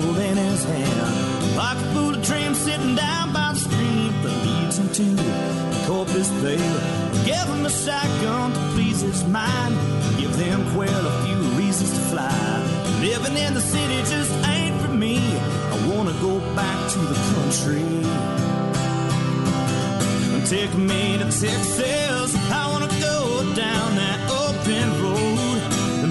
pole in his hand. Like a full of dreams sitting down by the stream that leads him to the Corpus Bay. Give him a shotgun to please his mind. Give them quail a few reasons to fly. Living in the city just ain't for me. I wanna go back to the country. Take me to Texas. I wanna go down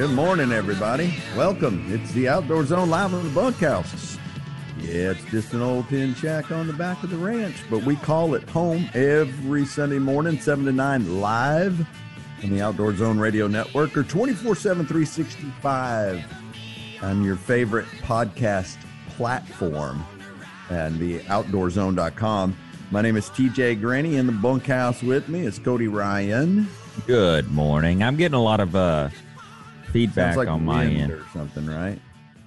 Good morning, everybody. Welcome. It's the Outdoor Zone live in the bunkhouse. Yeah, it's just an old tin shack on the back of the ranch, but we call it home every Sunday morning, 7 to 9, live on the Outdoor Zone Radio Network or 24 7, 365 on your favorite podcast platform and the outdoorzone.com. My name is TJ Greaney in the bunkhouse with me. is Cody Ryan. Good morning. I'm getting a lot of uh, feedback like on my end. or something, right?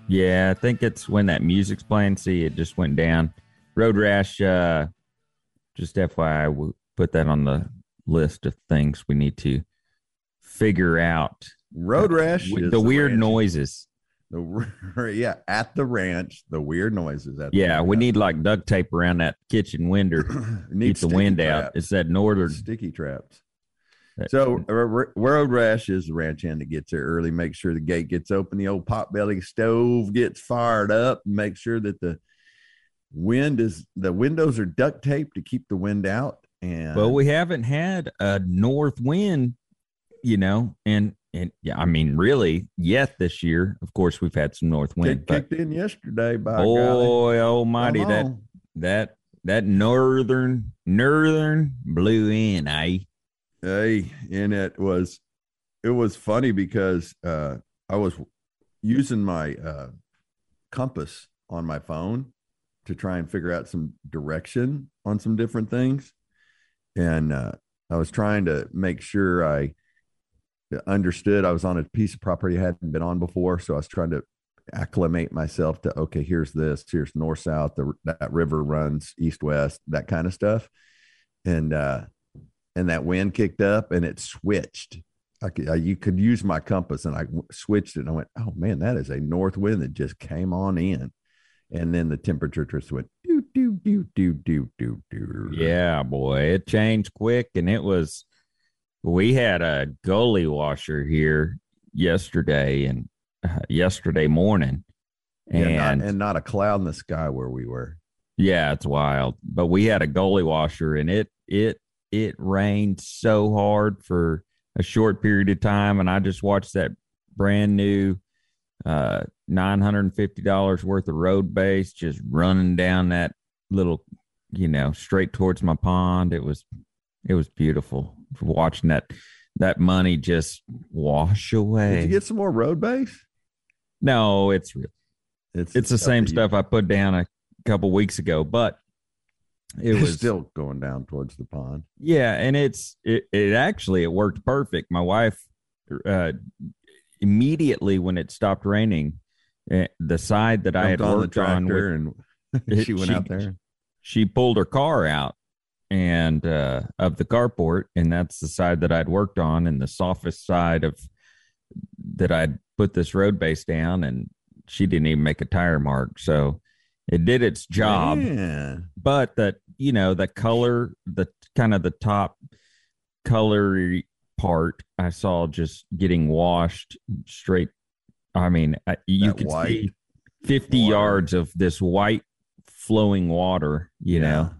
Yeah, I think it's when that music's playing. See, it just went down. Road rash. Uh, just FYI, we put that on the list of things we need to figure out. Road rash. With is the weird ranch- noises. The, yeah, at the ranch, the weird noises. At the Yeah, we need like duct tape around that kitchen window. Need keep the wind out. It's that northern. sticky traps. So road rash is the ranch hand that gets there early. Make sure the gate gets open, the old potbelly stove gets fired up. Make sure that the wind is the windows are duct taped to keep the wind out. And Well, we haven't had a north wind, you know, and and yeah, I mean, really, yet this year. Of course, we've had some north wind, kicked, kicked in yesterday by golly. boy almighty, Come that that that northern northern blew in, eh? Hey, and it was it was funny because uh I was using my uh compass on my phone to try and figure out some direction on some different things. And uh I was trying to make sure I understood I was on a piece of property I hadn't been on before. So I was trying to acclimate myself to okay, here's this, here's north south, the, that river runs east west, that kind of stuff. And uh and that wind kicked up and it switched. I could, I, you could use my compass and I switched it and I went, oh man, that is a north wind that just came on in. And then the temperature just went do, do, do, do, do, do, do. Yeah, boy, it changed quick, and it was. We had a gully washer here yesterday and uh, yesterday morning, Yeah, and not, and not a cloud in the sky where we were. Yeah, it's wild. But we had a gully washer and it it it rained so hard for a short period of time and I just watched that brand new uh $950 worth of road base just running down that little you know straight towards my pond. It was it was beautiful watching that that money just wash away Did you get some more road base? no it's real. It's the same stuff I put down a couple weeks ago, but it was still going down towards the pond. yeah, and it's it, it actually it worked perfect. My wife uh immediately when it stopped raining, eh, the side that I had Jumped on worked on, with, and she went she- out there. she pulled her car out and uh of the carport, and that's the side that I'd worked on, and the softest side of that I'd put this road base down, and she didn't even make a tire mark, so it did its job Yeah. but that you know the color the kind of the top colory part i saw just getting washed straight i mean you That could white. see 50 Water. yards of this white flowing water, you know,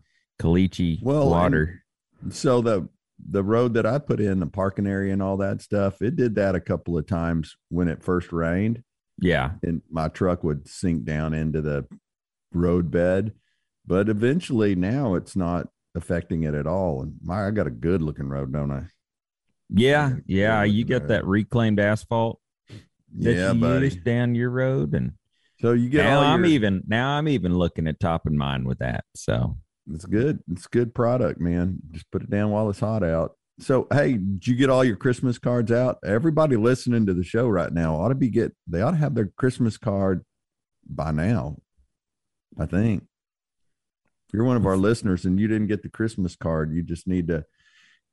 caliche Well, water. So the the road that I put in, the parking area and all that stuff, it did that a couple of times when it first rained, yeah. and my truck would sink down into the road bed. But eventually, now it's not affecting it at all. And my, I got a good looking road, don't I? Yeah. Yeah, Yeah. You get road. that reclaimed asphalt that yeah, you buddy. use down your road. And So you get now all I'm even, now I'm even looking at topping mine with that. So It's good. It's good product, man. Just put it down while it's hot out. So, hey, did you get all your Christmas cards out? Everybody listening to the show right now ought to be get. They ought to have their Christmas card by now. I think. If you're one of our listeners and you didn't get the Christmas card, you just need to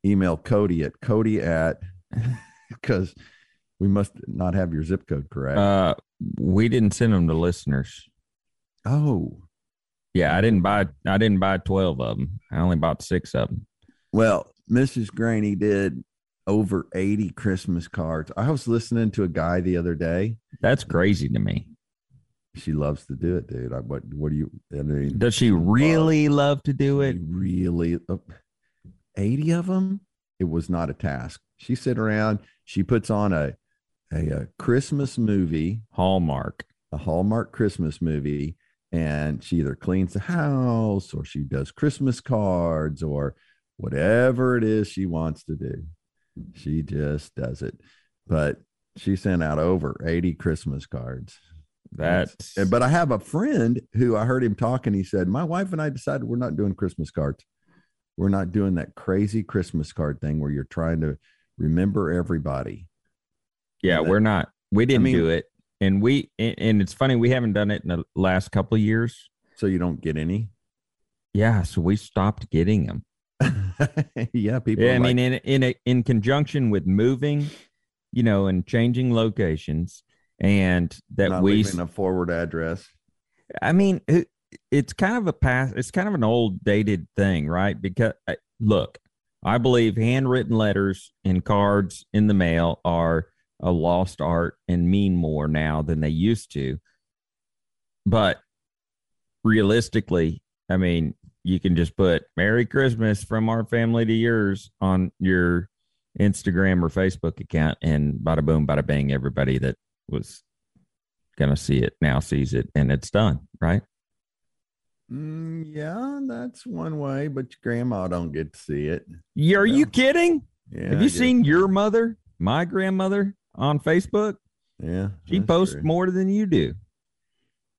email Cody at Cody at because we must not have your zip code correct. uh, we didn't send them to listeners. oh, Yeah. I didn't buy, I didn't buy 12 of them. I only bought six of them. Well, Mrs. Greaney did over 80 Christmas cards. I was listening to a guy the other day. That's crazy to me. She loves to do it, dude. I, what what do you I mean? Does she really love to do it? really uh, 80 of them? It was not a task. She sit around, she puts on a a, a Christmas movie, Hallmark. a Hallmark Christmas movie, and she either cleans the house or she does Christmas cards or whatever it is she wants to do. She just does it. But she sent out over 80 Christmas cards. That's And- But I have a friend who I heard him talking. He said, My wife and I decided we're not doing Christmas cards. We're not doing that crazy Christmas card thing where you're trying to remember everybody. yeah, that- we're not. We didn't mean- do it, and we and, it's funny we haven't done it in the last couple of years. So you don't get any. Yeah, so we stopped getting them. yeah, people. Yeah, I mean, in in a, in conjunction with moving, you know, and changing locations, and that not we. leaving a forward address. I mean, it, it's kind of a past. It's kind of an old dated thing, right? Because look, I believe handwritten letters and cards in the mail are a lost art and mean more now than they used to. But realistically, I mean, you can just put Merry Christmas from our family to yours on your Instagram or Facebook account, and bada boom, bada bang, everybody that was going to see it now sees it and it's done, right? Mm, yeah, that's one way, but your grandma don't get to see it. Yeah, Are you kidding? Yeah, Have you seen your mother, my grandmother, on Facebook? Yeah, She posts true. more than you do.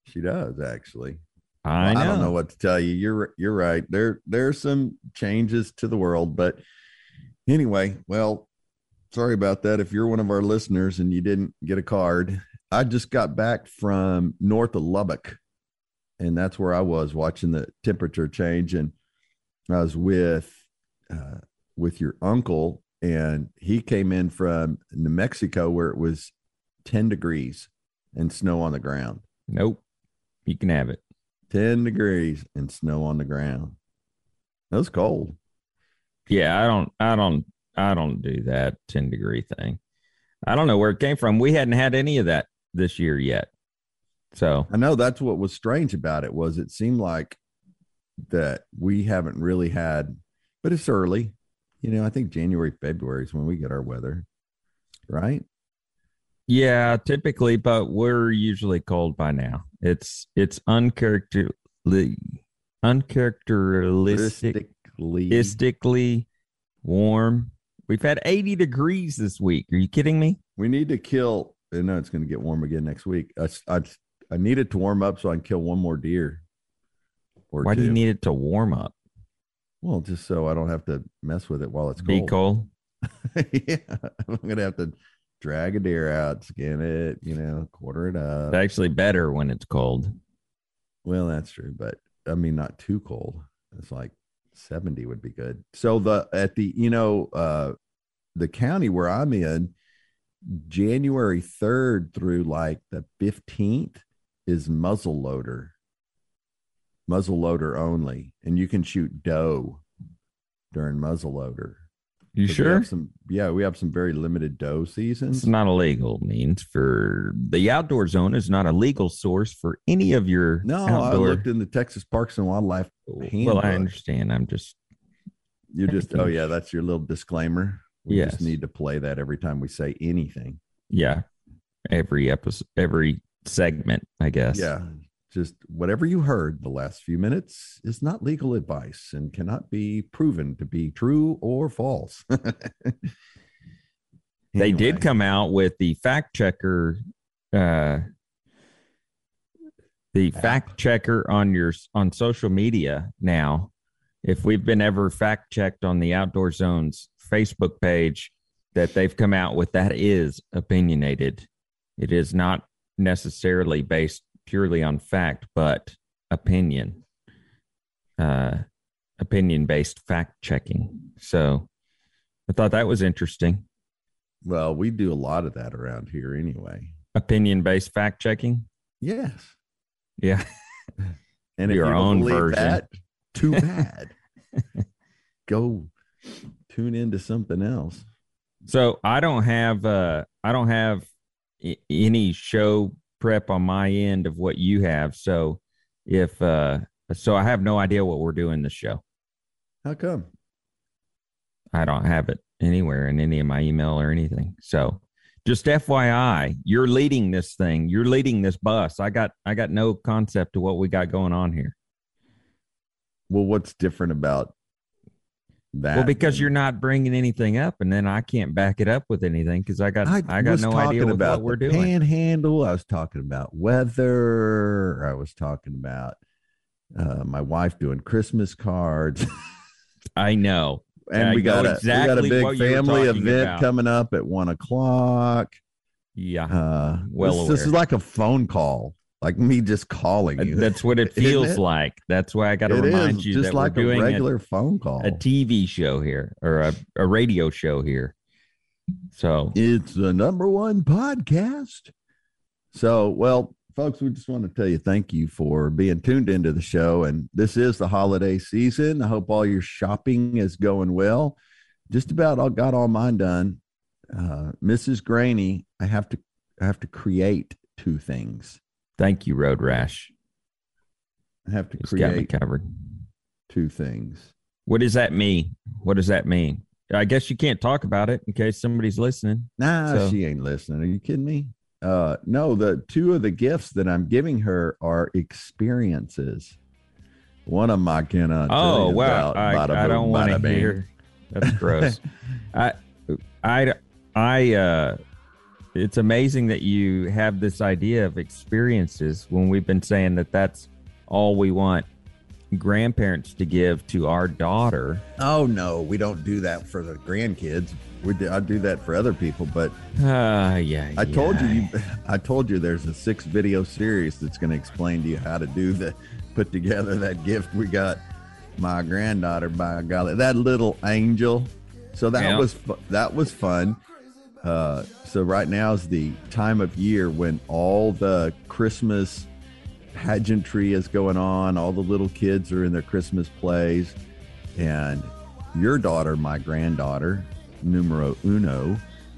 She does actually. I Well. I don't know what to tell you. You're you're right. There there are some changes to the world, but anyway, well, sorry about that. If you're one of our listeners and you didn't get a card, I just got back from north of Lubbock, and that's where I was watching the temperature change, and I was with uh, with your uncle, and he came in from New Mexico where it was 10 degrees and snow on the ground. Nope. You can have it. 10 degrees and snow on the ground. That was cold. Yeah, I don't I don't I don't do that 10 degree thing. I don't know where it came from. We hadn't had any of that this year yet. So I know that's what was strange about it was it seemed like that we haven't really had, but it's early. You know, I think January, February is when we get our weather, right? yeah, typically, but we're usually cold by now. It's it's uncharacteristically uncharacteristic Statistically, statistically warm. We've had 80 degrees this week. Are you kidding me? we need to kill. I know it's going to get warm again next week. I, I, I need it to warm up so I can kill one more deer. Or Why do you need it to warm up? Well, just so I don't have to mess with it while it's Be cold. yeah, I'm gonna have to drag a deer out, skin it, you know, quarter it up. It's actually better when it's cold. well, that's true, but I mean, not too cold. It's like 70 would be good. So the at the you know uh the county where I'm in, January 3rd through like the 15th is muzzle loader, muzzle loader only, and you can shoot doe during muzzle loader. You we sure? have some, yeah, we have some very limited doe seasons. It's not a legal means for the outdoor zone is not a legal source for any of your no, I looked in the Texas Parks and Wildlife. well, I understand. I'm just You just, oh yeah, that's your little disclaimer. We Yes. just need to play that every time we say anything. yeah. Every episode, every segment, I guess. Yeah. Just whatever you heard the last few minutes is not legal advice and cannot be proven to be true or false. They did come out with the fact checker, uh, the App. fact checker on your on social media now. If we've been ever fact checked on the Outdoor Zones Facebook page, that they've come out with that is opinionated. It is not necessarily based purely on fact, but opinion. Uh, opinion based fact checking. So I thought that was interesting. Well, we do a lot of that around here anyway. Opinion based fact checking. Yes. Yeah. And if Your you own version. that, too bad. Go tune into something else. So I don't have uh I don't have I- any show prep on my end of what you have. So if uh so I have no idea what we're doing this show. How come? I don't have it anywhere in any of my email or anything. So just FYI, you're leading this thing. You're leading this bus. I got I got no concept of what we got going on here. Well, what's different about that? well, because you're not bringing anything up, and then I can't back it up with anything because I got I, got no idea about what we're doing. Panhandle. I was talking about weather. I was talking about uh, my wife doing Christmas cards. I know. and I we got know a we got a big what you were family event about. coming up at one o'clock. Yeah, Uh, Well this, this is like a phone call, like me just calling you. that's what it feels it? like. That's why I got to remind is you just that like we're doing a regular phone call. a, a TV show here or a, a radio show here. So It's the number one podcast. So, well, folks, we just want to tell you thank you for being tuned into the show. And this is the holiday season. I hope all your shopping is going well. Just about all got all mine done. Uh, Mrs. Greaney, I have to I have to create two things. Thank you, Road Rash. I have to It's got me create covered. two things. What does that mean? What does that mean? I guess you can't talk about it in case somebody's listening. Nah, So- she ain't listening. Are you kidding me? Uh, no, the two of the gifts that I'm giving her are experiences. One of them I cannot. tell Oh wow! about. I, Bada I boom, don't want to hear. That's gross. I, I, I. Uh, it's amazing that you have this idea of experiences when we've been saying that that's all we want grandparents to give to our daughter. Oh no, we don't do that for the grandkids. We do, I do that for other people, but Ah, yeah. I told you, you, I told you, there's a six video series that's going to explain to you how to do the put together that gift we got my granddaughter by golly that little angel. So that Yeah. was that was fun. Uh, so right now is the time of year when all the Christmas pageantry is going on. All the little kids are in their Christmas plays, and your daughter, my granddaughter, numero uno,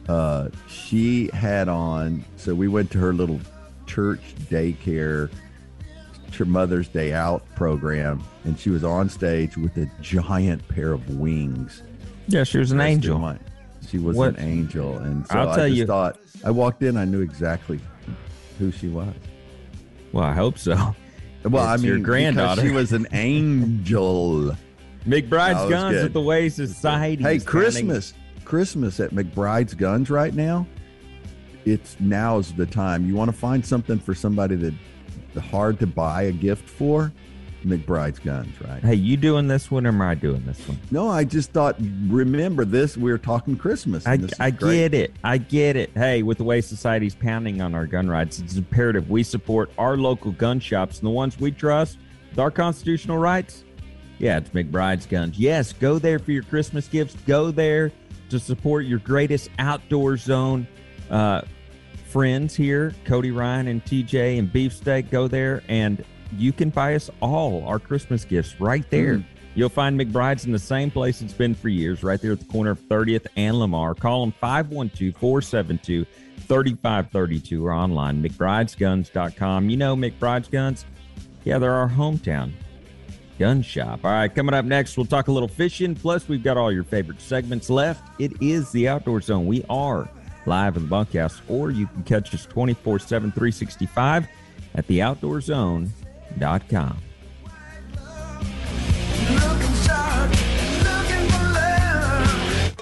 uh, she had on. So we went to her little church daycare ch- Mother's Day Out program, and she was on stage with a giant pair of wings. Yeah, she was an angel. She was What- an angel, and so I'll I tell you- thought I walked in, I knew exactly who she was. Well, I hope so. Well, I mean, your granddaughter. She was an angel. McBride's Guns good. with the way society. Hey, Christmas, Christmas at McBride's Guns right now. It's now's the time. You want to find something for somebody that hard to buy a gift for? McBride's Guns, right? Hey, you doing this one or am I doing this one? No, I just thought. Remember this? we are talking Christmas. I, and this is I get it. I get it. Hey, with the way society's pounding on our gun rights, it's imperative we support our local gun shops and the ones we trust with our constitutional rights. Yeah, it's McBride's Guns. Yes, go there for your Christmas gifts. Go there to support your greatest outdoor zone uh, friends here, Cody Ryan and TJ and Beefsteak. Go there and you can buy us all our Christmas gifts right there. Mm. You'll find McBride's in the same place it's been for years, right there at the corner of 30th and Lamar. Call them 512 472 3532 or online, McBride'sGuns.com. You know McBride's Guns? Yeah, they're our hometown gun shop. All right, coming up next, we'll talk a little fishing. Plus, we've got all your favorite segments left. It is the Outdoor Zone. We are live in the bunkhouse, or you can catch us 24 7, 365 at theoutdoorzone.com. Looking sharp, looking for love.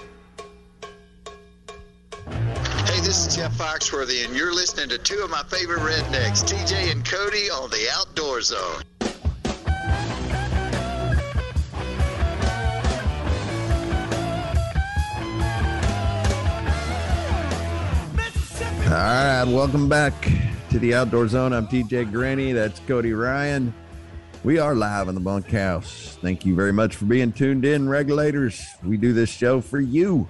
Hey, this is Jeff Foxworthy, and you're listening to two of my favorite rednecks, TJ and Cody, on the Outdoor Zone. All right, welcome back to the Outdoor Zone. I'm TJ Greaney. That's Cody Ryan. We are live in the bunkhouse. Thank you very much for being tuned in, regulators. We do this show for you.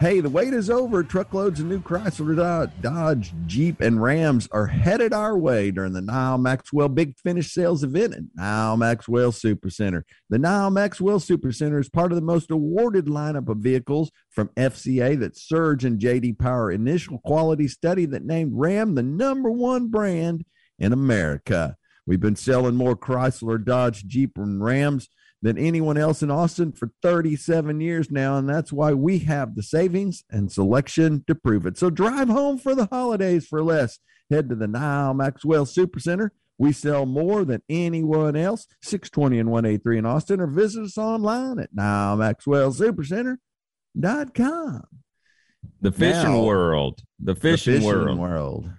Hey, the wait is over. Truckloads of new Chrysler, Dodge, Jeep, and Rams are headed our way during the Nyle Maxwell Big Finish Sales event at Nyle Maxwell Super Center. The Nyle Maxwell Super Center is part of the most awarded lineup of vehicles from FCA that Surge and JD Power initial quality study that named Ram the number one brand in America. We've been selling more Chrysler, Dodge, Jeep, and Rams than anyone else in Austin for 37 years now. And that's why we have the savings and selection to prove it. So drive home for the holidays for less. Head to the Nyle Maxwell Super Center. We sell more than anyone else, 620 and 183 in Austin, or visit us online at NyleMaxwellSupercenter.com. The fishing Now, world. The The fishing, world. world.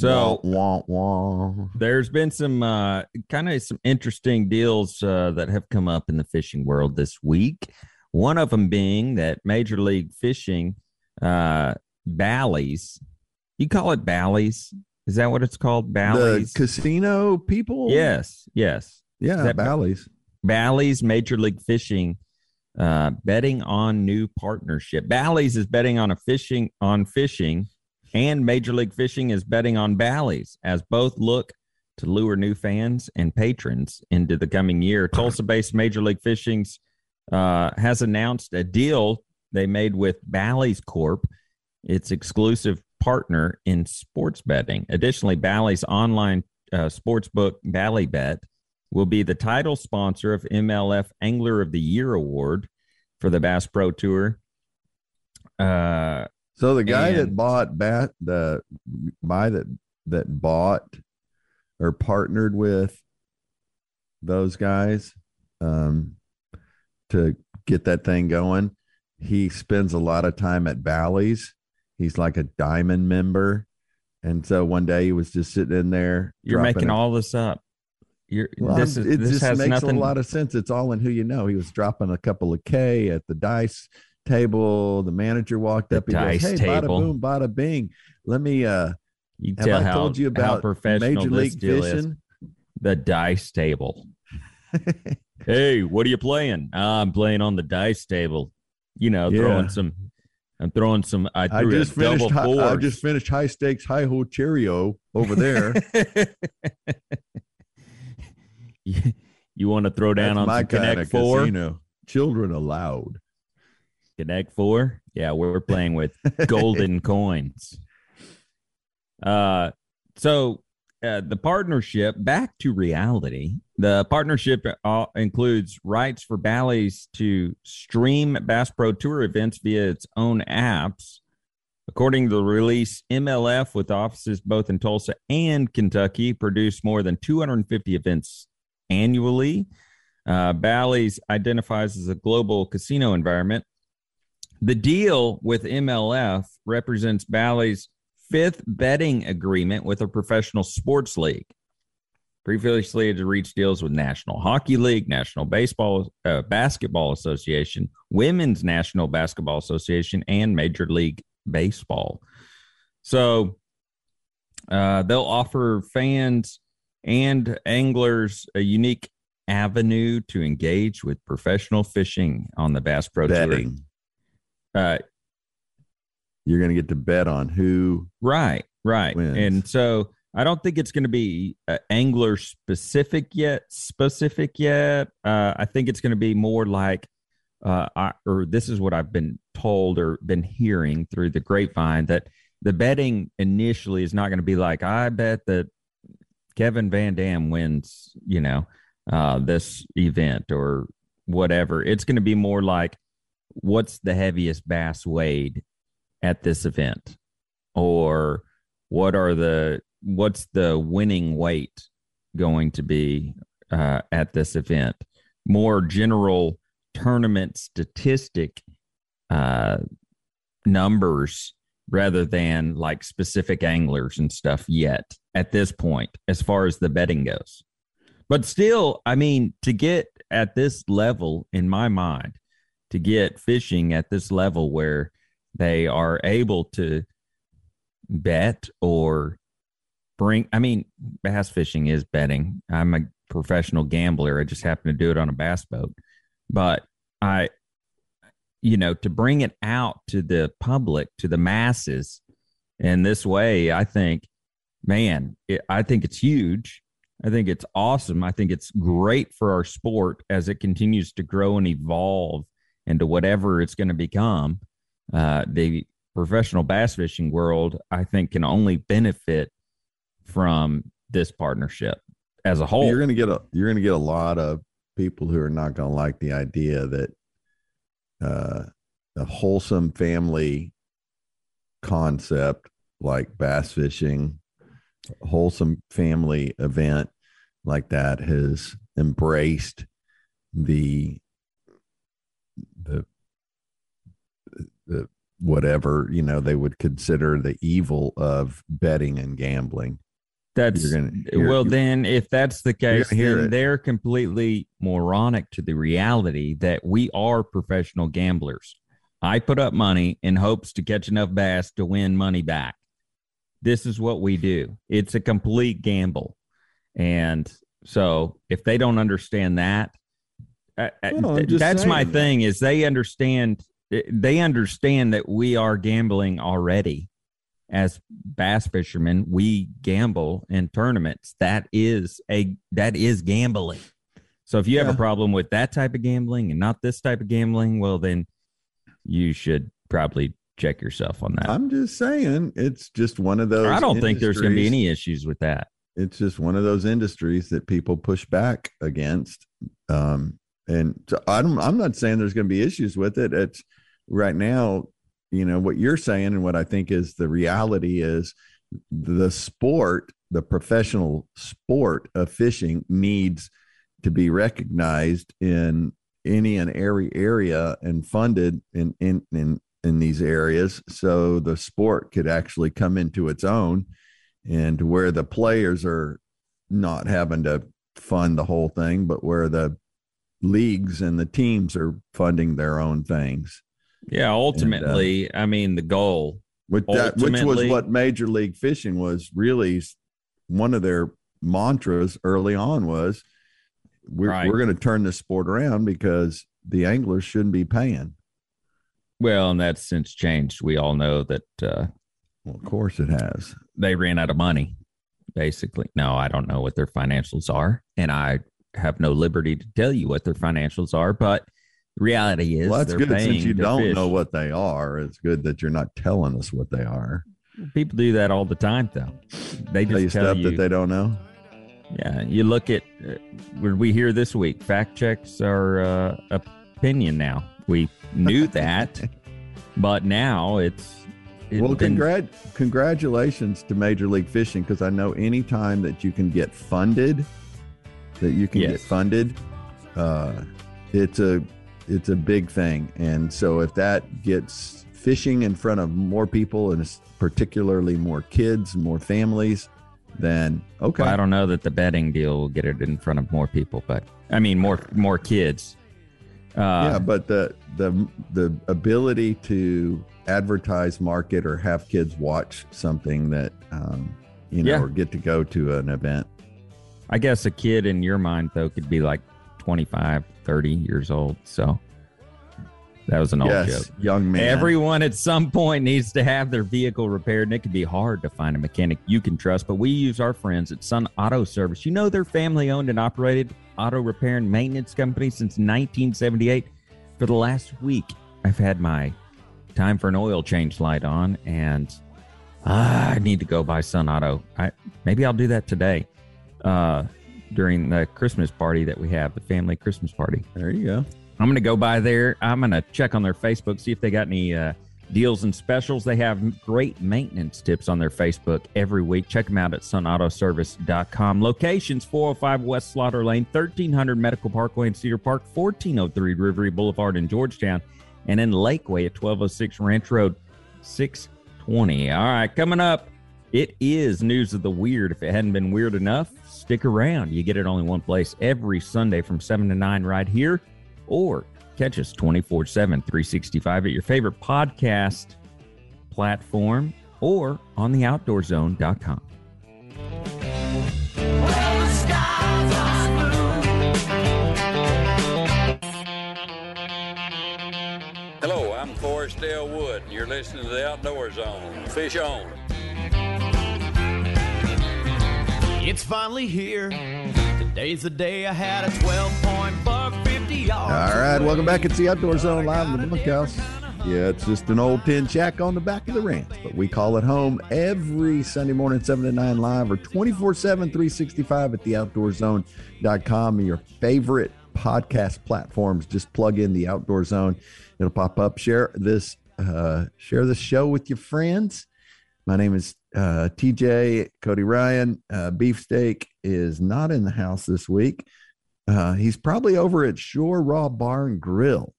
So, wah, wah, wah. there's been some uh, kind of some interesting deals uh, that have come up in the fishing world this week. One of them being that Major League Fishing, uh, Bally's, you call it Bally's? Is that what it's called? Bally's? The casino people? yes, yes. Yeah, that- Bally's. Bally's Major League Fishing uh, betting on new partnership. Bally's is betting on a fishing on fishing, and Major League Fishing is betting on Bally's as both look to lure new fans and patrons into the coming year. Tulsa-based Major League Fishing's uh, has announced a deal they made with Bally's Corp, its exclusive partner in sports betting. Additionally, Bally's online uh, sports book Bally Bet will be the title sponsor of MLF Angler of the Year award for the Bass Pro Tour. Uh, So the guy that bought bat the buy that that bought or partnered with those guys um, to get that thing going, he spends a lot of time at Bally's. He's like a diamond member, and so one day he was just sitting in there. you're making all this up. You're Well, this is it this just makes nothing. a lot of sense. It's all in who you know. He was dropping a couple of K at the dice table. The manager walked The up. He goes, "Hey, table. bada boom, bada bing. Let me. uh you Have tell I how, told you about professional Major League deal is. Fishing? The dice table. hey, what are you playing? "Ah, I'm playing on the dice table. You know, Yeah. throwing some. I'm throwing some. I I just finished. double Hi, I just finished high stakes, high ho Cheerio over there. you, you want to throw down That's on my some kind Connect of Four? casino. Children allowed. Connect Four? Yeah, we're playing with golden coins. Uh, so uh, the partnership back to reality. The partnership uh, includes rights for Bally's to stream Bass Pro Tour events via its own apps. According to the release, MLF, with offices both in Tulsa and Kentucky, produced more than 250 events annually. Uh, Bally's identifies as a global casino environment. The deal with MLF represents Bally's fifth betting agreement with a professional sports league. Previously, it reached deals with National Hockey League, National Baseball uh, Basketball Association, Women's National Basketball Association, and Major League Baseball. So uh, they'll offer fans and anglers a unique avenue to engage with professional fishing on the Bass Pro Tour. Uh, You're going to get to bet on who. Right, right. wins. And so I don't think it's going to be uh, angler specific yet. Specific yet. Uh, I think it's going to be more like, uh, I, or this is what I've been told or been hearing through the grapevine that the betting initially is not going to be like I bet that Kevin VanDam wins, you know, uh, this event or whatever. It's going to be more like what's the heaviest bass weighed at this event, or what are the what's the winning weight going to be uh, at this event? More general tournament statistic uh, numbers rather than like specific anglers and stuff yet at this point, as far as the betting goes. But still, I mean, to get at this level, in my mind, to get fishing at this level where they are able to bet or bring, I mean, bass fishing is betting. I'm a professional gambler. I just happen to do it on a bass boat. But I, you know, to bring it out to the public, to the masses in this way, I think, man, it, I think it's huge. I think it's awesome. I think it's great for our sport as it continues to grow and evolve into whatever it's going to become. Uh, the professional bass fishing world, I think, can only benefit from this partnership as a whole. You're going to get a you're going to get a lot of people who are not going to like the idea that uh, a wholesome family concept like bass fishing, wholesome family event like that has embraced the the the whatever you know they would consider the evil of betting and gambling That's You're gonna hear- well. you- then, if that's the case, then it. they're completely moronic to the reality that we are professional gamblers. I put up money in hopes to catch enough bass to win money back. This is what we do. It's a complete gamble, and so if they don't understand that, I- I- Well, I'm just that's my thing. Is they understand they understand that we are gambling already. As bass fishermen we gamble in tournaments. That is a that is gambling. So if you have a problem with that type of gambling and not this type of gambling well then you should probably check yourself on that. I'm just saying it's just one of those i don't think there's going to be any issues with that. It's just one of those industries that people push back against. Um, and so I don't, I'm not saying there's going to be issues with it. It's right now, you know, what you're saying and what I think is the reality is the sport, the professional sport of fishing needs to be recognized in any and every area and funded in, in, in, in these areas. So the sport could actually come into its own and where the players are not having to fund the whole thing, but where the leagues and the teams are funding their own things. yeah ultimately i mean the goal Which, that, which was what Major League Fishing was really one of their mantras early on was we're, Right. we're going to turn this sport around because the anglers shouldn't be paying. well and that's since changed we all know that uh, Well, of course it has. they ran out of money basically no i don't know what their financials are and i have no liberty to tell you what their financials are but the reality is well, that's good since you don't fish. know what they are. It's good that you're not telling us what they are. people do that all the time though they Tell you just tell stuff you that they don't know. yeah you look at uh, what we hear this week fact checks our uh, opinion now we knew that but now it's it's well, been- congrat- congratulations to Major League Fishing because I know any time that you can get funded, that you can get funded, uh, it's a it's a big thing. And so if that gets fishing in front of more people and particularly more kids, more families, then okay. Well, I don't know that the betting deal will get it in front of more people, but I mean more more kids. Uh, yeah, but the the the ability to advertise, market, or have kids watch something that um, you know, Yeah. or get to go to an event. I guess a kid in your mind though could be like 25, 30 years old. So That was an old yes, joke. young man. Everyone at some point needs to have their vehicle repaired, and it can be hard to find a mechanic you can trust. But we use our friends at Sun Auto Service. You know, they're family owned and operated auto repair and maintenance company since 1978. For the last week, I've had my time for an oil change light on, and ah, I need to go buy Sun Auto. I maybe I'll do that today uh, during the Christmas party that we have, the family Christmas party. there you go. I'm going to go by there. I'm going to check on their Facebook, see if they got any uh, deals and specials. They have great maintenance tips on their Facebook every week. Check them out at sunautoservice.com. Locations 405 West Slaughter Lane, 1300 Medical Parkway in Cedar Park, 1403 Rivery Boulevard in Georgetown, and in Lakeway at 1206 Ranch Road, 620. All right, coming up, it is News of the Weird. If it hadn't been weird enough, stick around. You get it only one place every Sunday from 7 to 9 right here or catch us 24 7, 365 at your favorite podcast platform or on the outdoorzone.com. Hello, I'm Forrest L. Wood, and you're listening to the Outdoor Zone. Fish on. It's finally here. Today's the day I had a 12 point buck 50 yards. All right, welcome back. It's the Outdoor Zone live in the bunkhouse. Yeah, it's just an old tin shack on the back of the ranch, but we call it home every Sunday morning, 7 to 9 live or 24 7, 365 at theoutdoorzone.com. Your favorite podcast platforms. Just plug in the Outdoor Zone, it'll pop up. Share this, uh, share this show with your friends. My name is uh, TJ Cody Ryan. Uh, Beefsteak is not in the house this week. Uh, he's probably over at Shore Raw Bar and Grill.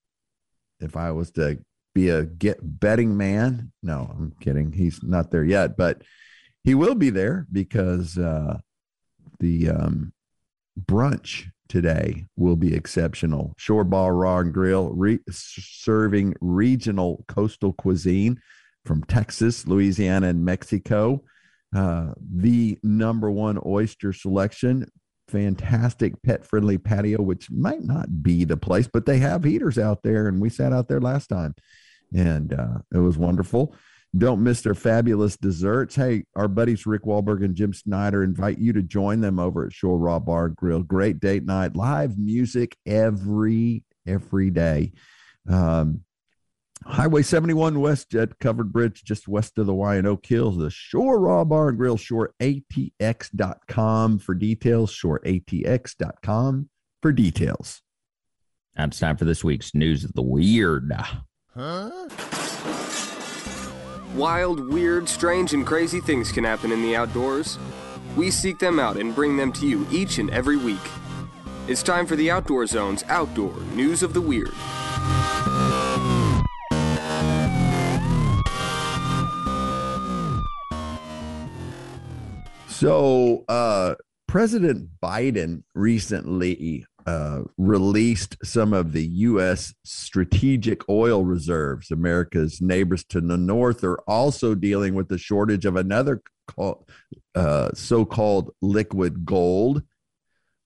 If I was to be a get betting man, no, I'm kidding. He's not there yet, but he will be there because uh, the um, brunch today will be exceptional. Shore Bar Raw and Grill re- serving regional coastal cuisine from Texas, Louisiana, and Mexico. Uh, the number one oyster selection, fantastic pet friendly patio, which might not be the place, but they have heaters out there, and we sat out there last time, and uh, it was wonderful. Don't miss their fabulous desserts. Hey, our buddies Rick Wahlberg and Jim Snyder invite you to join them over at Shore Raw Bar and Grill. Great date night, live music every every day. Um, Highway 71 west at Covered Bridge, just west of the Wyandotte Hills, the Shore Raw Bar and Grill, shoreatx.com for details, shoreatx.com for details. Now it's time for this week's News of the Weird. Huh? Wild, weird, strange, and crazy things can happen in the outdoors. We seek them out and bring them to you each and every week. It's time for the Outdoor Zone's Outdoor News of the Weird. So, uh, President Biden recently uh, released some of the U.S. strategic oil reserves. America's neighbors to the north are also dealing with the shortage of another uh, so called liquid gold.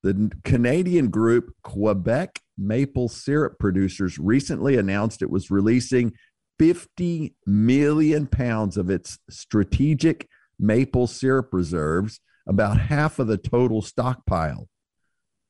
The Canadian group Quebec Maple Syrup Producers recently announced it was releasing 50 million pounds of its strategic maple syrup reserves, about half of the total stockpile.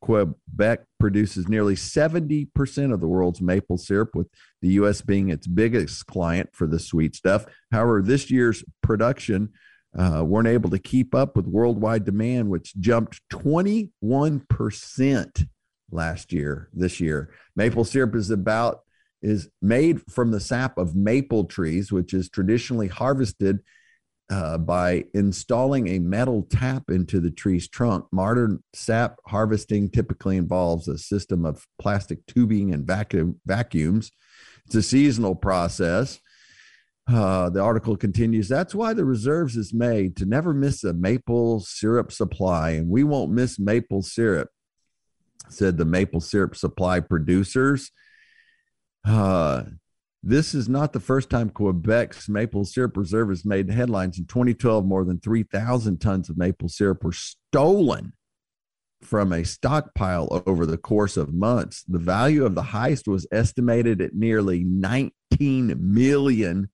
Quebec produces nearly 70% of the world's maple syrup, with the U.S. being its biggest client for the sweet stuff. However, this year's production uh, weren't able to keep up with worldwide demand, which jumped 21% last year. This year, maple syrup is about is made from the sap of maple trees, which is traditionally harvested uh, by installing a metal tap into the tree's trunk. Modern sap harvesting typically involves a system of plastic tubing and vacuum vacuums. It's a seasonal process. Uh, the article continues that's why the reserves is made to never miss a maple syrup supply, and we won't miss maple syrup, said the maple syrup supply producers. Uh, this is not the first time Quebec's maple syrup reserve has made headlines. In 2012, more than 3,000 tons of maple syrup were stolen from a stockpile over the course of months. The value of the heist was estimated at nearly 19 million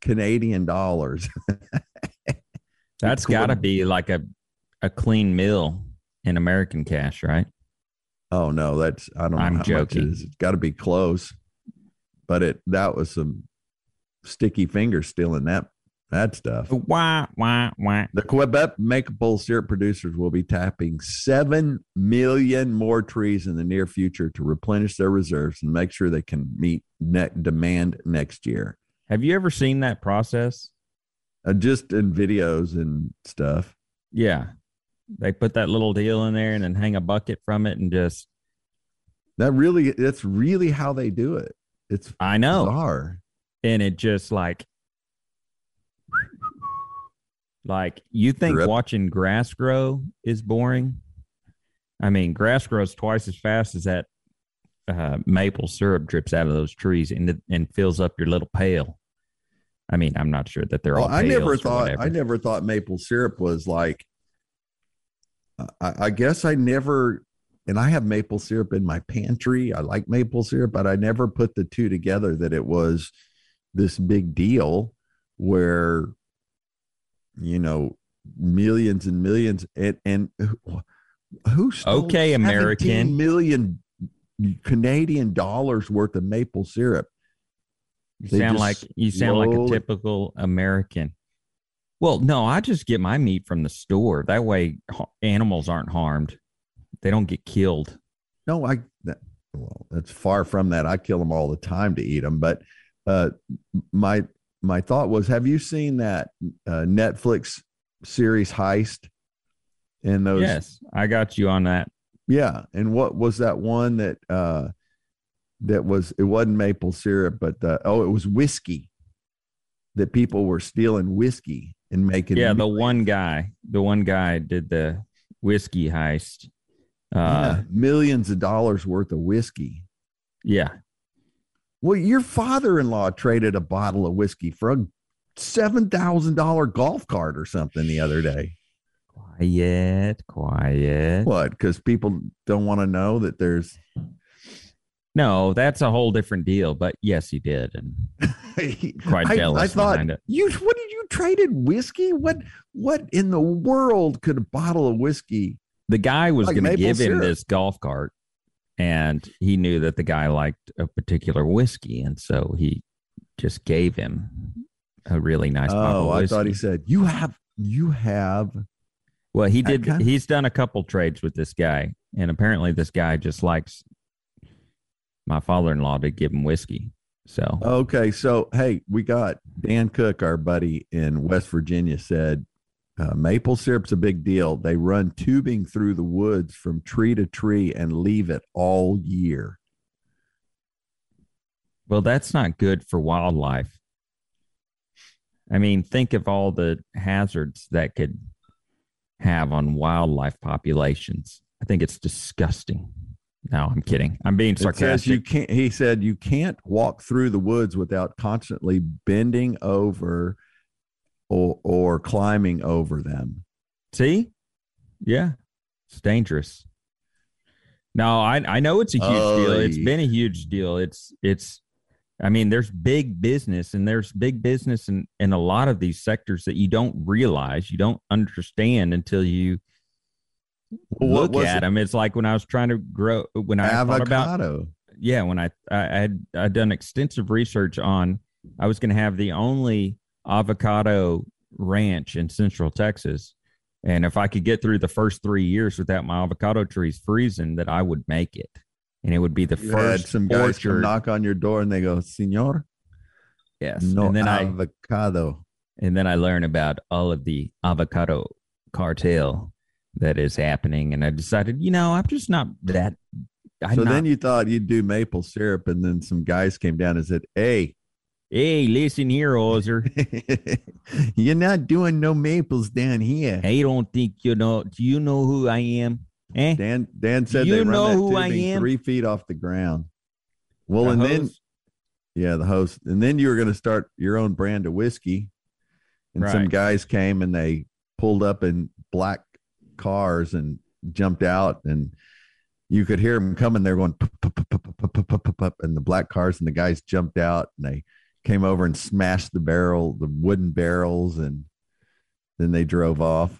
Canadian dollars. That's got to be like a a clean mill in American cash, right? Oh no, that's I don't know I'm how much joking. it is. It's got to be close. But it that was some sticky fingers still in that that stuff. Wah wah wah. The Quebec maple syrup producers will be tapping 7 million more trees in the near future to replenish their reserves and make sure they can meet net demand next year. Have you ever seen that process? Uh, just in videos and stuff. Yeah. They put that little deal in there and then hang a bucket from it and just That really that's really how they do it. It's I know. bizarre. And it just like like you think Drip. watching grass grow is boring? I mean, grass grows twice as fast as that uh, maple syrup drips out of those trees and and fills up your little pail. I mean, I'm not sure that they're Well, all. I never thought. I never thought maple syrup was like. I, I guess I never, and I have maple syrup in my pantry. I like maple syrup, but I never put the two together that it was this big deal where, you know, millions and millions and and who- stole Okay, 17 American. million Canadian dollars worth of maple syrup. You They sound like you sound like a typical American. Well, no, I just get my meat from the store. That way, animals aren't harmed. They don't get killed. No, I that, well, that's far from that. I kill them all the time to eat them. But uh, my my thought was, have you seen that uh, Netflix series Heist? And those, yes, I got you on that. yeah. And what was that one that uh, that was? It wasn't maple syrup, but uh, oh, it was whiskey. That people were stealing whiskey and making. Yeah, the one guy, the one guy did the whiskey heist. Uh, Yeah, millions of dollars worth of whiskey. yeah. Well, your father-in-law traded a bottle of whiskey for a seven thousand dollar golf cart or something the other day. Quiet, quiet. What? Because people don't want to know that there's. No, that's a whole different deal. But yes, he did, and quite I, jealous I thought behind it. you. What did you traded whiskey? What? What in the world could a bottle of whiskey? The guy was Like going to give him this golf cart and he knew that the guy liked a particular whiskey and so he just gave him a really nice bottle oh, I thought he said you have. You have. well he did kind- he's done a couple trades with this guy and apparently this guy just likes my father-in-law to give him whiskey so Okay, so hey, we got Dan Cook, our buddy in West Virginia, said uh, maple syrup's a big deal. They run tubing through the woods from tree to tree and leave it all year. well that's not good for wildlife i mean think of all the hazards that could have on wildlife populations i think it's disgusting no i'm kidding i'm being says you sarcastic can't. He said you can't walk through the woods without constantly bending over or or climbing over them. see? Yeah. It's dangerous. No i i know it's a huge deal. It's been a huge deal. It's it's i mean there's big business and there's big business in in a lot of these sectors that you don't realize you don't understand until you Well, look at it? them. It's like when I was trying to grow when I thought about yeah when I I I had I done extensive research on I was going to have the only avocado ranch in Central Texas, and if I could get through the first three years without my avocado trees freezing, that I would make it, and it would be the You had first some guys orchard. knock on your door and they go, "Senor, yes, no and then I avocado." and then I learn about all of the avocado cartel that is happening, and I decided, you know, I'm just not that. I'm so not, then you thought you'd do maple syrup, and then some guys came down and said, "Hey, Hey, listen here, Ozer. You're not doing no maples down here. I don't think you know. Do you know who I am? Eh? Dan Dan said you they know run that who I am? three feet off the ground. Well, the and host? then yeah, the host, and then you were going to start your own brand of whiskey, and right. some guys came and they pulled up in black cars and jumped out and you could hear them coming. They're going, and the black cars and the guys jumped out and they came over and smashed the barrel, the wooden barrels, and then they drove off.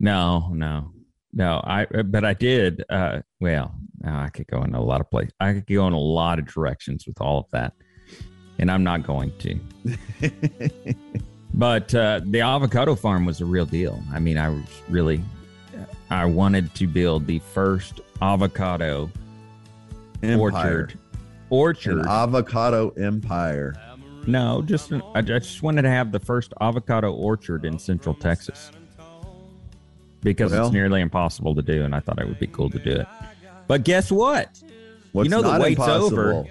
No, no, no. I but I did. Uh, well, now I could go in a lot of places. I could go in a lot of directions with all of that, and I'm not going to. But uh, the avocado farm was a real deal. I mean, I was really, I wanted to build the first avocado Empire. orchard. Orchard. An avocado empire. no, just an, I just wanted to have the first avocado orchard in Central Texas because Well- it's nearly impossible to do, and I thought it would be cool to do it. But guess what? You know the wait's over.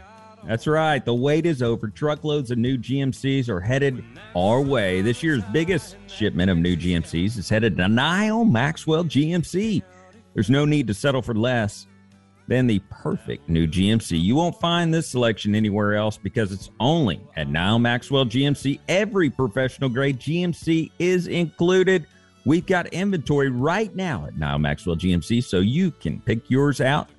That's right. The wait is over. Truckloads of new GMCs are headed our way. This year's biggest shipment of new GMCs is headed to Nyle Maxwell GMC. There's no need to settle for less than the perfect new GMC. You won't find this selection anywhere else because it's only at Nyle Maxwell GMC. Every professional grade GMC is included. We've got inventory right now at Nyle Maxwell GMC, so you can pick yours out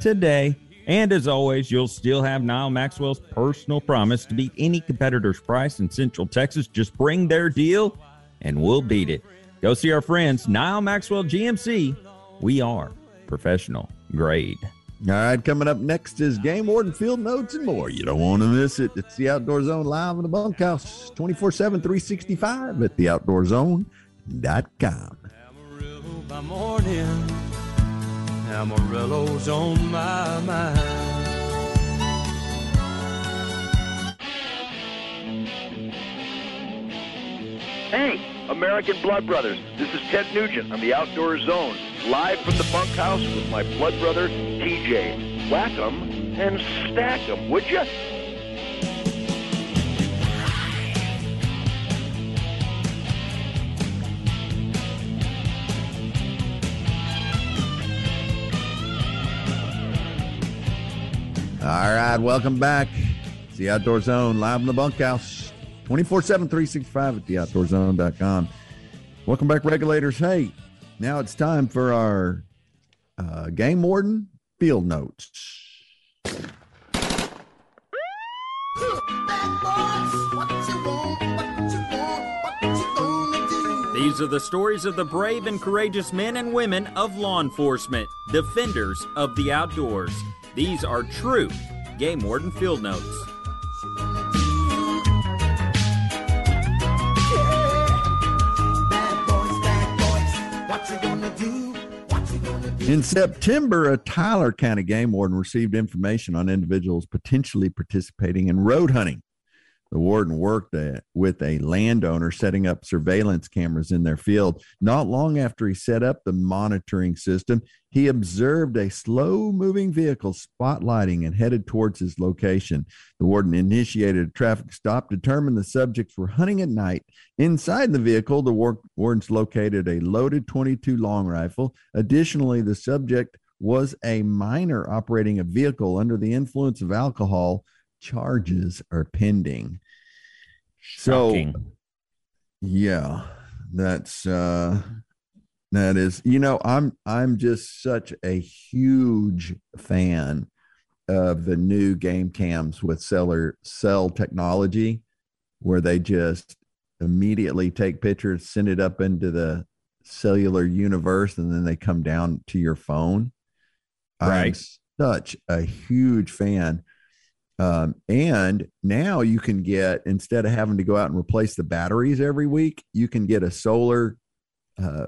today. And as always, you'll still have Nyle Maxwell's personal promise to beat any competitor's price in Central Texas. Just bring their deal and we'll beat it. Go see our friends, Nyle Maxwell GMC. We are professional grade. All right, coming up next is Game Warden Field Notes and more. You don't want to miss it. It's the Outdoor Zone live in the bunkhouse 24 7, 365 at theoutdoorzone.com. Amarillo by morning, Amarillo's on my mind. Hey, American Blood Brothers. This is Ted Nugent on the Outdoor Zone, live from the bunkhouse with my blood brother, TJ. Whack 'em and stack 'em, would you? All right, welcome back. It's the Outdoor Zone live in the bunkhouse 24 7, 365 at theoutdoorzone.com. Welcome back, regulators. Hey, now it's time for our uh, Game Warden Field Notes. These are the stories of the brave and courageous men and women of law enforcement, defenders of the outdoors. These are true Game Warden Field Notes. In September, a Tyler County game warden received information on individuals potentially participating in road hunting. The warden worked with a landowner setting up surveillance cameras in their field. Not long after he set up the monitoring system, he observed a slow moving vehicle spotlighting and headed towards his location. The warden initiated a traffic stop, determined the subjects were hunting at night. Inside the vehicle, the war- wardens located a loaded 22 long rifle. Additionally, the subject was a minor operating a vehicle under the influence of alcohol. Charges are pending. So, yeah, that's uh that is you know, I'm I'm just such a huge fan of the new game cams with seller cell technology where they just immediately take pictures, send it up into the cellular universe, and then they come down to your phone. I'm Right. such a huge fan. Um, and now you can get instead of having to go out and replace the batteries every week, you can get a solar uh,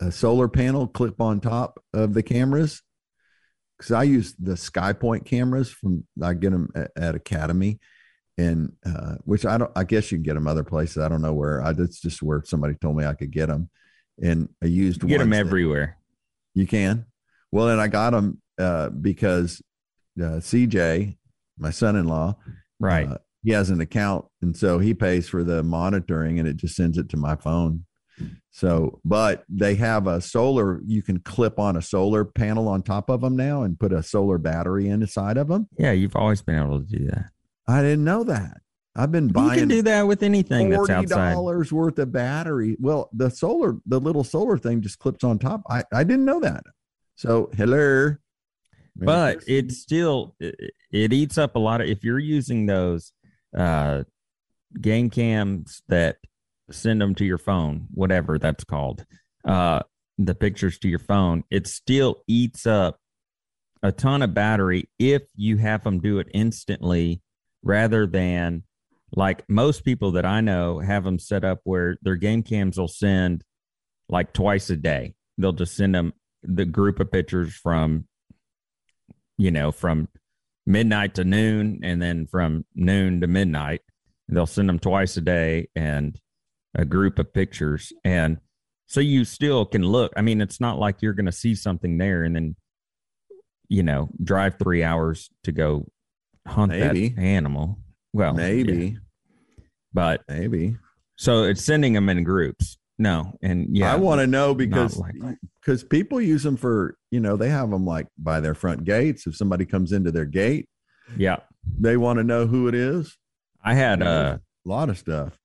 a solar panel clip on top of the cameras. Because I use the SpyPoint cameras from I get them at, at Academy, and uh, which I don't. I guess you can get them other places. I don't know where. I that's just where somebody told me I could get them, and I used Get them everywhere. you can. Well, and I got them uh, because uh, CJ, my son-in-law, Right. uh, he has an account, and so he pays for the monitoring, and it just sends it to my phone. So, but they have a solar. You can clip on a solar panel on top of them now, and put a solar battery inside of them. yeah, you've always been able to do that. I didn't know that. I've been buying. You can do that with anything that's forty outside. dollars worth of battery. Well, the solar, the little solar thing just clips on top. I I didn't know that. So hello, but it still it, it eats up a lot of if you're using those uh game cams that send them to your phone whatever that's called uh the pictures to your phone it still eats up a ton of battery if you have them do it instantly rather than like most people that I know have them set up where their game cams will send like twice a day. They'll just send them the group of pictures from, you know, from midnight to noon and then from noon to midnight. They'll send them twice a day and a group of pictures. And so you still can look. I mean, it's not like you're going to see something there and then, you know, drive three hours to go hunt Maybe. that animal. Well, maybe, yeah. but maybe. so it's sending them in groups. No, and yeah, I want to know because because people use them for you know they have them like by their front gates. If somebody comes into their gate, yeah. they want to know who it is. I had uh, A lot of stuff.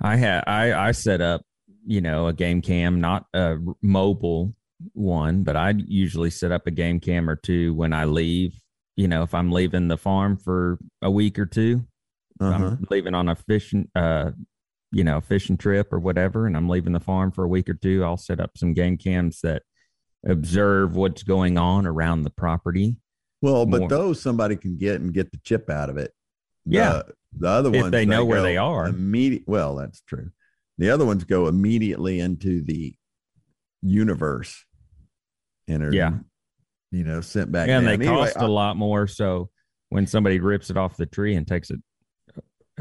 I had I I set up you know a game cam, not a mobile one, but I usually set up a game cam or two when I leave. You know, if I'm leaving the farm for a week or two, Uh-huh. I'm leaving on a fishing, uh, you know, fishing trip or whatever, and I'm leaving the farm for a week or two, I'll set up some game cams that observe what's going on around the property. Well, but More. those somebody can get and get the chip out of it. The- Yeah. the other If ones they know where they are. Immediate. Well, that's true. The other ones go immediately into the universe, and are, Yeah. you know, sent back. Yeah, and they. Anyway, cost I- a lot more. So when somebody rips it off the tree and takes it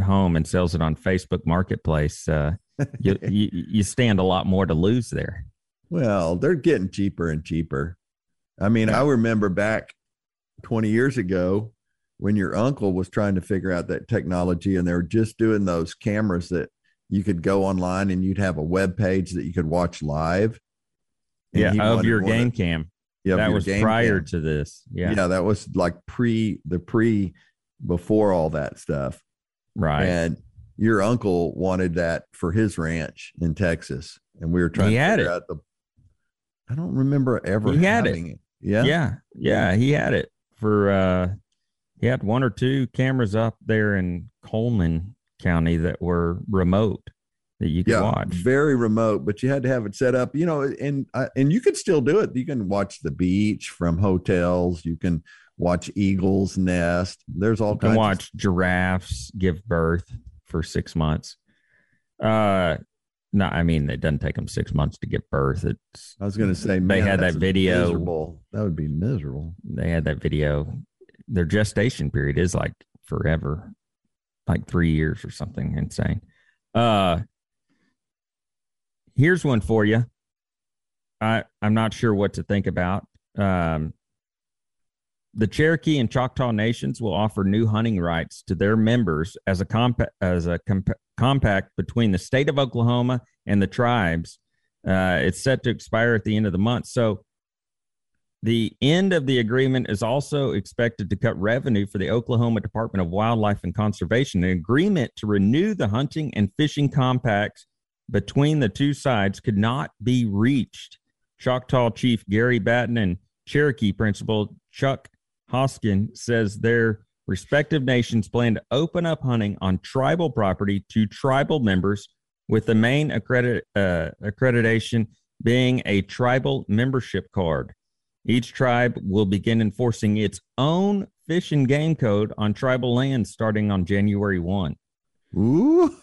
home and sells it on Facebook Marketplace, uh, you, you you stand a lot more to lose there. Well, they're getting cheaper and cheaper. I mean, I remember back 20 years ago when your uncle was trying to figure out that technology and they were just doing those cameras that you could go online and you'd have a web page that you could watch live. Yeah, of your game cam. yeah, that was prior cam. to this. Yeah, yeah, that was like pre the pre before all that stuff. Right. And your uncle wanted that for his ranch in Texas. And we were trying He to had figure it. out the I don't remember ever He had it. having it. Yeah. yeah, yeah, He had it for. uh He had one or two cameras up there in Coleman County that were remote that you could yeah, watch. very remote, but you had to have it set up, you know, and uh, and you could still do it. You can watch the beach from hotels. You can watch eagles nest. There's all kinds. watch giraffes give birth for six months. Uh, no, I mean it doesn't take them six months to give birth. It's I was going to say, They man, had that video. miserable. That would be miserable. they had that video. Their gestation period is like forever, like three years or something insane. Uh, here's one for you. I I'm not sure what to think about. Um, the Cherokee and Choctaw nations will offer new hunting rights to their members as a as a comp- compact between the state of Oklahoma and the tribes. Uh, it's set to expire at the end of the month. So, the end of the agreement is also expected to cut revenue for the Oklahoma Department of Wildlife and Conservation. An agreement to renew the hunting and fishing compacts between the two sides could not be reached. Choctaw Chief Gary Batton and Cherokee Principal Chuck Hoskin says their respective nations plan to open up hunting on tribal property to tribal members, with the main accredit, uh, accreditation being a tribal membership card. Each tribe will begin enforcing its own fish and game code on tribal lands starting on January 1 Ooh,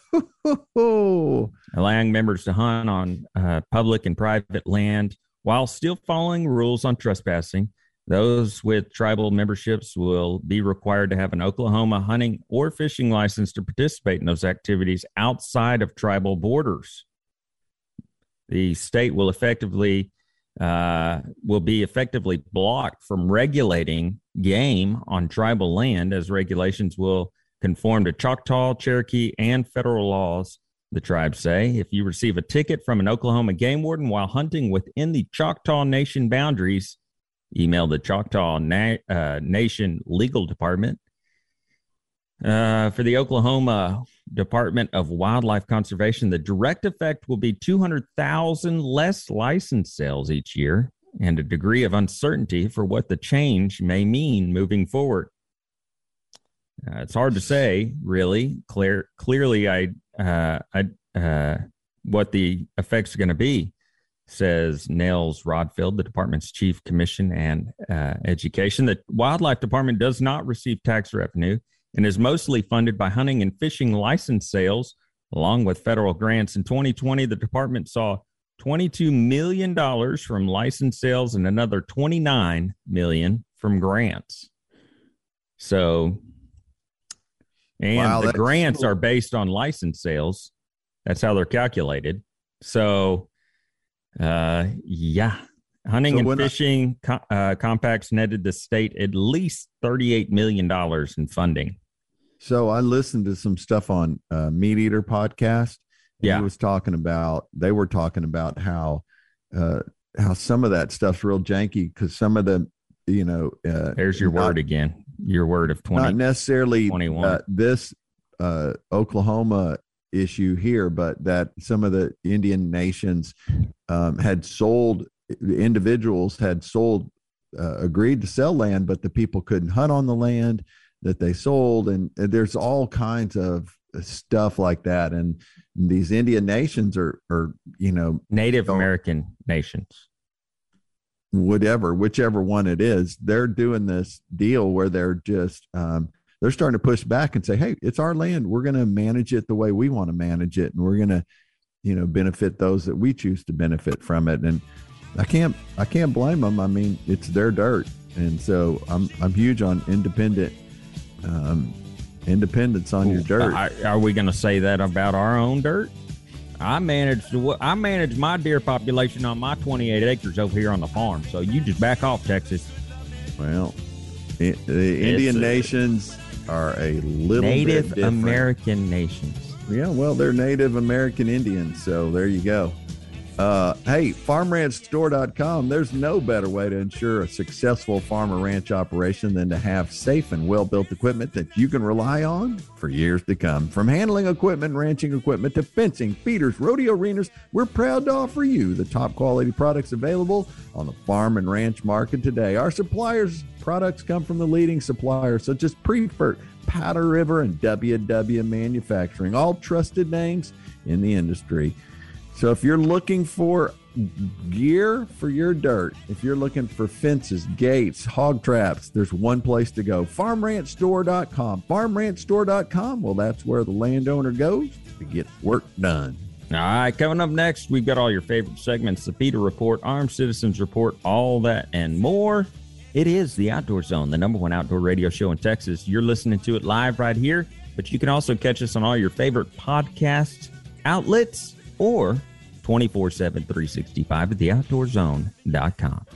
allowing members to hunt on uh, public and private land while still following rules on trespassing. Those with tribal memberships will be required to have an Oklahoma hunting or fishing license to participate in those activities outside of tribal borders. The state will effectively uh, will be effectively blocked from regulating game on tribal land, as regulations will conform to Choctaw, Cherokee, and federal laws the tribes say. If you receive a ticket from an Oklahoma game warden while hunting within the Choctaw Nation boundaries, email the Choctaw Na- uh, Nation Legal Department. Uh, for the Oklahoma Department of Wildlife Conservation, the direct effect will be 200,000 less license sales each year and a degree of uncertainty for what the change may mean moving forward. Uh, it's hard to say, really. Clear, clearly, I, uh, I, uh, what the effects are going to be, says Nels Rodefeld, the department's chief commission and uh, education. The wildlife department does not receive tax revenue and is mostly funded by hunting and fishing license sales, along with federal grants. In 2020, the department saw $22 million from license sales and another 29 million from grants. So, and Wow, the grants cool. are based on license sales. That's how they're calculated. So, uh, yeah, hunting So and when I- fishing uh, compacts netted the state at least $38 million in funding. So I listened to some stuff on uh, MeatEater podcast. Yeah. he was talking about. They were talking about how uh, how some of that stuff's real janky because some of the you know uh, There's your not- word again. Your word of 20. not necessarily 21. uh, this uh, Oklahoma issue here, but that some of the Indian nations um, had sold the individuals had sold uh, agreed to sell land, but the people couldn't hunt on the land that they sold, and, and there's all kinds of stuff like that. And these Indian nations are, are you know, Native American nations. whatever, whichever one it is, they're doing this deal where they're just um, they're starting to push back and say, "Hey, it's our land. We're going to manage it the way we want to manage it, and we're going to, you know, benefit those that we choose to benefit from it." And I can't I can't blame them. I mean, it's their dirt, and so I'm I'm huge on independent um, independence on your dirt. I- are we going to say that about our own dirt? I manage I manage my deer population on my 28 acres over here on the farm. So you just back off, Texas. well, the Indian a- nations are a little Native bit. American nations. Yeah, well, they're Native American Indians, so there you go. Uh, hey, farmranchstore.com. There's no better way to ensure a successful farm or ranch operation than to have safe and well built equipment that you can rely on for years to come. From handling equipment, ranching equipment to fencing, feeders, rodeo arenas, we're proud to offer you the top quality products available on the farm and ranch market today. Our suppliers' products come from the leading suppliers such as Priefert, Powder River, and WW Manufacturing, all trusted names in the industry. So if you're looking for gear for your dirt, if you're looking for fences, gates, hog traps, there's one place to go. FarmRanchStore.com. FarmRanchStore.com. Well, that's where the landowner goes to get work done. All right, coming up next, we've got all your favorite segments the Peter Report, Armed Citizens Report, all that and more. It is the Outdoor Zone, the number one outdoor radio show in Texas. You're listening to it live right here, but you can also catch us on all your favorite podcast outlets or 24 7 365 at theoutdoorzone.com.